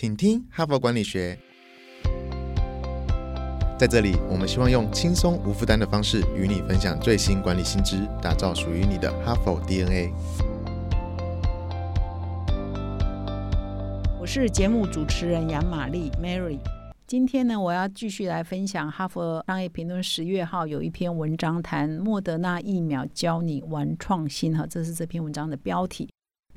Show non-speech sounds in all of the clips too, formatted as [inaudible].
请听哈佛管理学。在这里，我们希望用轻松无负担的方式与你分享最新管理新知，打造属于你的哈佛 DNA。我是节目主持人杨玛丽 Mary。今天呢，我要继续来分享《哈佛商业评论》十月号有一篇文章，谈莫德纳疫苗教你玩创新哈，这是这篇文章的标题。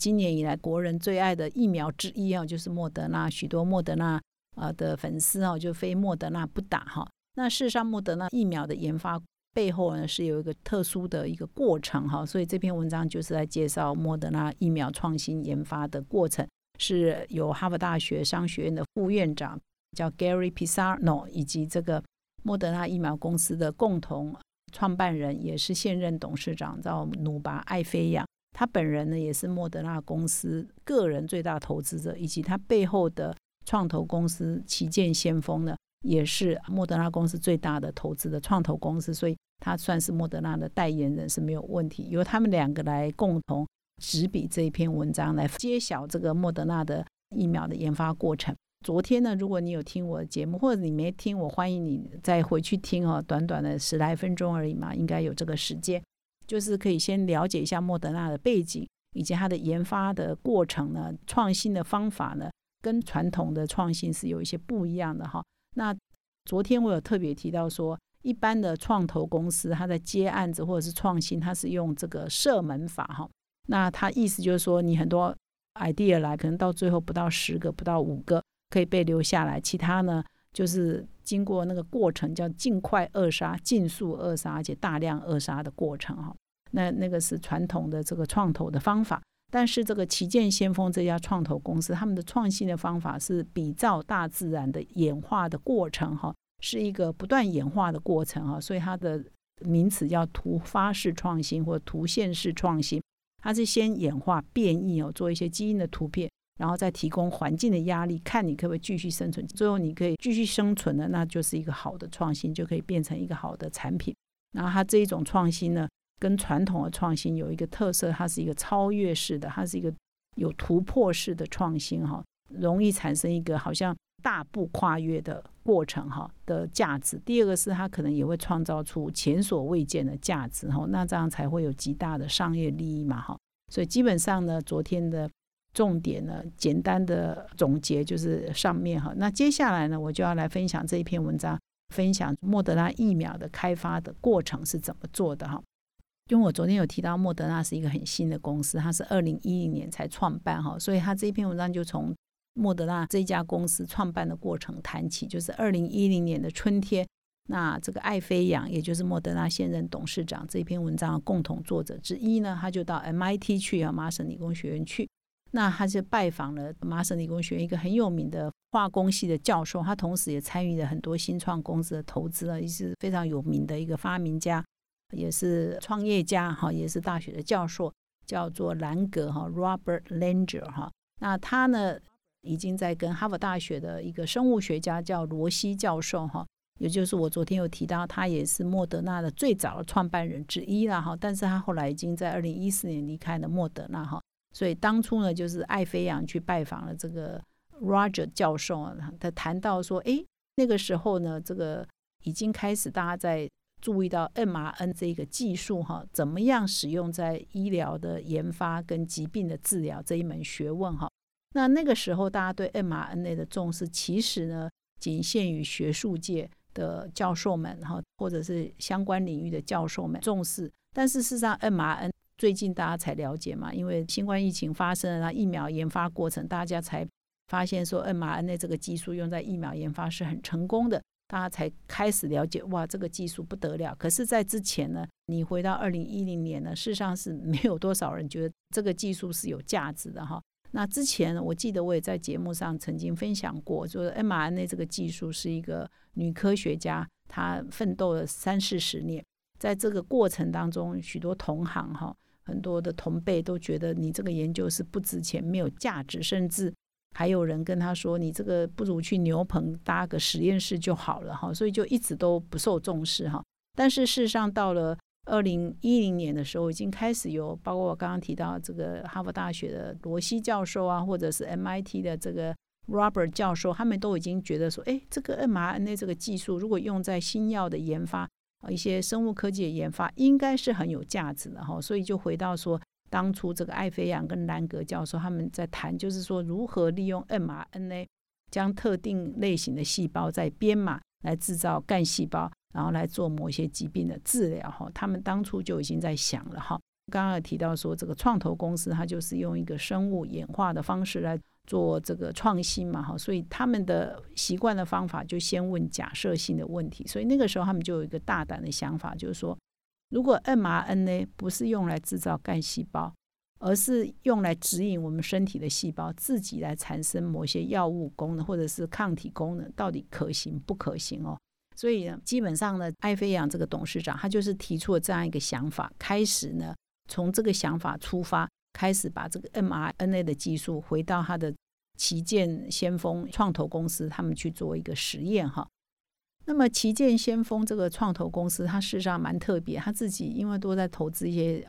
今年以来，国人最爱的疫苗之一啊，就是莫德纳。许多莫德纳啊的粉丝啊，就非莫德纳不打哈。那事实上，莫德纳疫苗的研发背后呢，是有一个特殊的一个过程哈。所以这篇文章就是在介绍莫德纳疫苗创新研发的过程，是由哈佛大学商学院的副院长叫 Gary Pisano，以及这个莫德纳疫苗公司的共同创办人，也是现任董事长叫努巴艾菲亚。他本人呢，也是莫德纳公司个人最大投资者，以及他背后的创投公司旗舰先锋呢，也是莫德纳公司最大的投资的创投公司，所以他算是莫德纳的代言人是没有问题。由他们两个来共同执笔这一篇文章，来揭晓这个莫德纳的疫苗的研发过程。昨天呢，如果你有听我的节目，或者你没听，我欢迎你再回去听哦，短短的十来分钟而已嘛，应该有这个时间。就是可以先了解一下莫德纳的背景，以及它的研发的过程呢，创新的方法呢，跟传统的创新是有一些不一样的哈。那昨天我有特别提到说，一般的创投公司，它在接案子或者是创新，它是用这个射门法哈。那它意思就是说，你很多 idea 来，可能到最后不到十个，不到五个可以被留下来，其他呢就是经过那个过程叫尽快扼杀、尽速扼杀，而且大量扼杀的过程哈。那那个是传统的这个创投的方法，但是这个旗舰先锋这家创投公司，他们的创新的方法是比照大自然的演化的过程，哈，是一个不断演化的过程，哈，所以它的名词叫突发式创新或突现式创新，它是先演化变异哦，做一些基因的突变，然后再提供环境的压力，看你可不可以继续生存，最后你可以继续生存的，那就是一个好的创新，就可以变成一个好的产品。然后它这一种创新呢？跟传统的创新有一个特色，它是一个超越式的，它是一个有突破式的创新哈，容易产生一个好像大步跨越的过程哈的价值。第二个是它可能也会创造出前所未见的价值哈，那这样才会有极大的商业利益嘛哈。所以基本上呢，昨天的重点呢，简单的总结就是上面哈。那接下来呢，我就要来分享这一篇文章，分享莫德拉疫苗的开发的过程是怎么做的哈。因为我昨天有提到莫德纳是一个很新的公司，它是二零一零年才创办哈，所以他这一篇文章就从莫德纳这家公司创办的过程谈起。就是二零一零年的春天，那这个艾菲扬，也就是莫德纳现任董事长这篇文章的共同作者之一呢，他就到 MIT 去啊，麻省理工学院去。那他就拜访了麻省理工学院一个很有名的化工系的教授，他同时也参与了很多新创公司的投资啊，也是非常有名的一个发明家。也是创业家哈，也是大学的教授，叫做兰格哈，Robert Langer 哈。那他呢，已经在跟哈佛大学的一个生物学家叫罗西教授哈，也就是我昨天有提到，他也是莫德纳的最早的创办人之一了哈。但是他后来已经在二零一四年离开了莫德纳哈。所以当初呢，就是艾菲扬去拜访了这个 Roger 教授啊，他谈到说，哎，那个时候呢，这个已经开始大家在。注意到 mRN 这个技术哈，怎么样使用在医疗的研发跟疾病的治疗这一门学问哈？那那个时候大家对 mRNA 的重视，其实呢，仅限于学术界的教授们哈，或者是相关领域的教授们重视。但是事实上，mRN 最近大家才了解嘛，因为新冠疫情发生了，那疫苗研发过程，大家才发现说 mRNA 这个技术用在疫苗研发是很成功的。大家才开始了解，哇，这个技术不得了。可是，在之前呢，你回到二零一零年呢，事实上是没有多少人觉得这个技术是有价值的哈。那之前，我记得我也在节目上曾经分享过，就是 mRNA 这个技术是一个女科学家，她奋斗了三四十年，在这个过程当中，许多同行哈，很多的同辈都觉得你这个研究是不值钱、没有价值，甚至。还有人跟他说：“你这个不如去牛棚搭个实验室就好了哈。”所以就一直都不受重视哈。但是事实上，到了二零一零年的时候，已经开始有包括我刚刚提到这个哈佛大学的罗西教授啊，或者是 MIT 的这个 Robert 教授，他们都已经觉得说，哎，这个 mRNA 这个技术如果用在新药的研发啊，一些生物科技的研发，应该是很有价值的哈。所以就回到说，当初这个艾菲扬跟兰格教授他们在谈，就是说如何利用 mRNA 将特定类型的细胞在编码来制造干细胞，然后来做某些疾病的治疗哈。他们当初就已经在想了哈。刚刚提到说，这个创投公司它就是用一个生物演化的方式来做这个创新嘛，哈，所以他们的习惯的方法就先问假设性的问题，所以那个时候他们就有一个大胆的想法，就是说，如果 mRNA 不是用来制造干细胞，而是用来指引我们身体的细胞自己来产生某些药物功能或者是抗体功能，到底可行不可行哦？所以呢，基本上呢，艾菲扬这个董事长他就是提出了这样一个想法，开始呢。从这个想法出发，开始把这个 mRNA 的技术回到他的旗舰先锋创投公司，他们去做一个实验哈。那么旗舰先锋这个创投公司，它事实上蛮特别，他自己因为都在投资一些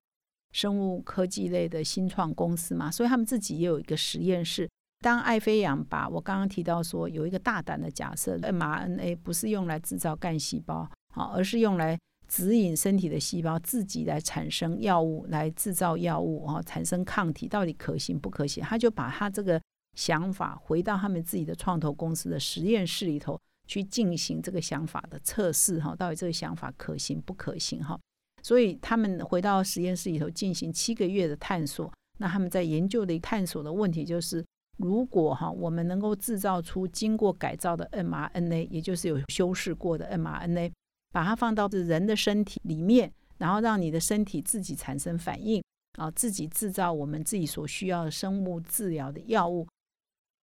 生物科技类的新创公司嘛，所以他们自己也有一个实验室。当艾菲扬把我刚刚提到说有一个大胆的假设，mRNA 不是用来制造干细胞啊，而是用来指引身体的细胞自己来产生药物，来制造药物啊，产生抗体，到底可行不可行？他就把他这个想法回到他们自己的创投公司的实验室里头去进行这个想法的测试哈，到底这个想法可行不可行哈？所以他们回到实验室里头进行七个月的探索。那他们在研究的探索的问题就是，如果哈我们能够制造出经过改造的 mRNA，也就是有修饰过的 mRNA。把它放到人的身体里面，然后让你的身体自己产生反应，啊，自己制造我们自己所需要的生物治疗的药物。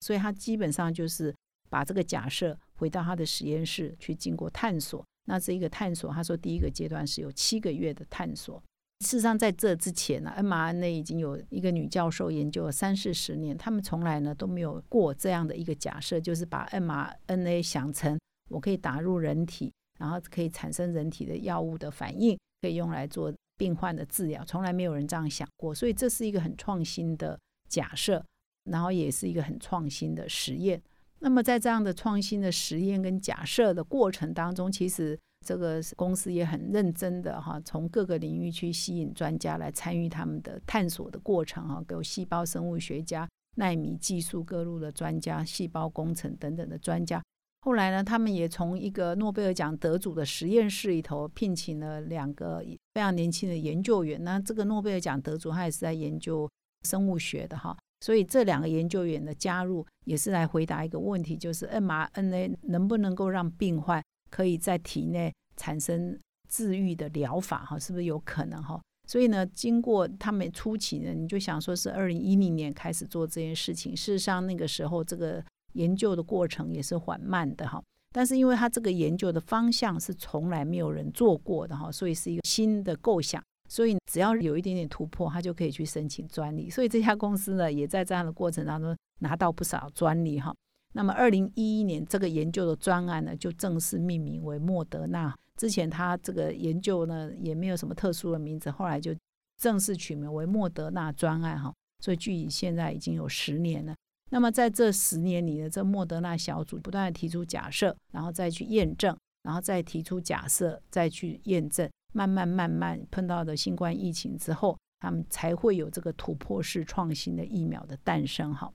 所以他基本上就是把这个假设回到他的实验室去经过探索。那这一个探索，他说第一个阶段是有七个月的探索。事实上，在这之前呢，mRNA 已经有一个女教授研究了三四十年，他们从来呢都没有过这样的一个假设，就是把 mRNA 想成我可以打入人体。然后可以产生人体的药物的反应，可以用来做病患的治疗，从来没有人这样想过，所以这是一个很创新的假设，然后也是一个很创新的实验。那么在这样的创新的实验跟假设的过程当中，其实这个公司也很认真的哈，从各个领域去吸引专家来参与他们的探索的过程哈，有细胞生物学家、纳米技术各路的专家、细胞工程等等的专家。后来呢，他们也从一个诺贝尔奖得主的实验室里头聘请了两个非常年轻的研究员。那这个诺贝尔奖得主他也是在研究生物学的哈，所以这两个研究员的加入也是来回答一个问题，就是 mRNA 能不能够让病患可以在体内产生治愈的疗法哈，是不是有可能哈？所以呢，经过他们初期呢，你就想说是二零一零年开始做这件事情，事实上那个时候这个。研究的过程也是缓慢的哈，但是因为他这个研究的方向是从来没有人做过的哈，所以是一个新的构想，所以只要有一点点突破，他就可以去申请专利。所以这家公司呢，也在这样的过程当中拿到不少专利哈。那么二零一一年这个研究的专案呢，就正式命名为莫德纳。之前他这个研究呢，也没有什么特殊的名字，后来就正式取名为莫德纳专案哈。所以距离现在已经有十年了。那么在这十年里呢这莫德纳小组不断的提出假设，然后再去验证，然后再提出假设，再去验证，慢慢慢慢碰到的新冠疫情之后，他们才会有这个突破式创新的疫苗的诞生。哈，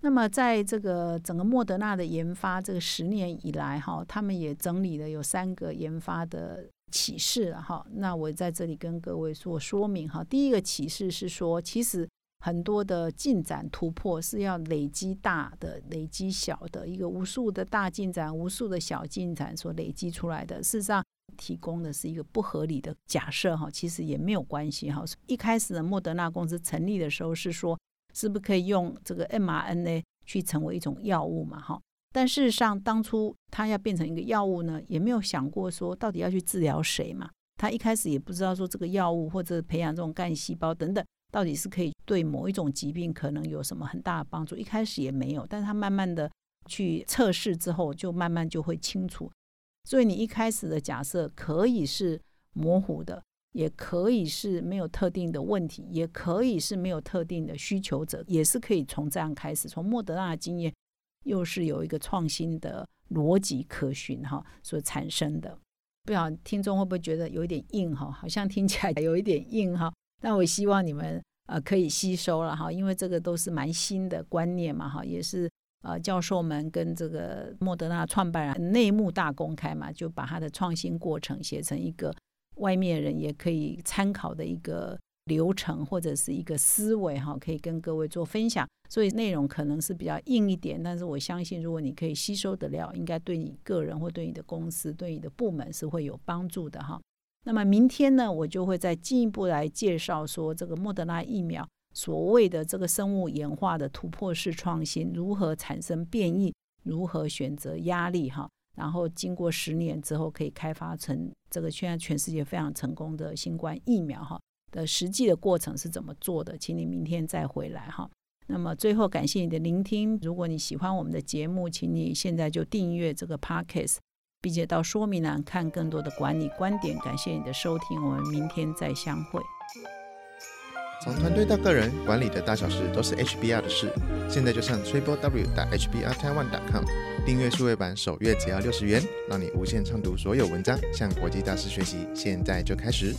那么在这个整个莫德纳的研发这个十年以来，哈，他们也整理了有三个研发的启示。哈，那我在这里跟各位做说明。哈，第一个启示是说，其实。很多的进展突破是要累积大的、累积小的，一个无数的大进展、无数的小进展所累积出来的。事实上，提供的是一个不合理的假设哈，其实也没有关系哈。一开始的莫德纳公司成立的时候是说，是不是可以用这个 mRNA 去成为一种药物嘛哈？但事实上，当初它要变成一个药物呢，也没有想过说到底要去治疗谁嘛。他一开始也不知道说这个药物或者培养这种干细胞等等。到底是可以对某一种疾病可能有什么很大的帮助？一开始也没有，但是他慢慢的去测试之后，就慢慢就会清楚。所以你一开始的假设可以是模糊的，也可以是没有特定的问题，也可以是没有特定的需求者，也是可以从这样开始。从莫德纳的经验又是有一个创新的逻辑可循哈所产生的。不晓得听众会不会觉得有一点硬哈？好像听起来 [laughs] 有一点硬哈。但我希望你们呃可以吸收了哈，因为这个都是蛮新的观念嘛哈，也是呃教授们跟这个莫德纳创办人内幕大公开嘛，就把他的创新过程写成一个外面人也可以参考的一个流程或者是一个思维哈，可以跟各位做分享。所以内容可能是比较硬一点，但是我相信如果你可以吸收得了，应该对你个人或对你的公司、对你的部门是会有帮助的哈。那么明天呢，我就会再进一步来介绍说这个莫德纳疫苗所谓的这个生物演化的突破式创新如何产生变异，如何选择压力哈，然后经过十年之后可以开发成这个现在全世界非常成功的新冠疫苗哈的实际的过程是怎么做的，请你明天再回来哈。那么最后感谢你的聆听，如果你喜欢我们的节目，请你现在就订阅这个 Podcast。并且到说明栏看更多的管理观点。感谢你的收听，我们明天再相会。从团队到个人，管理的大小事都是 HBR 的事。现在就上 triple w 打 HBR Taiwan com 订阅数位版，首月只要六十元，让你无限畅读所有文章，向国际大师学习。现在就开始。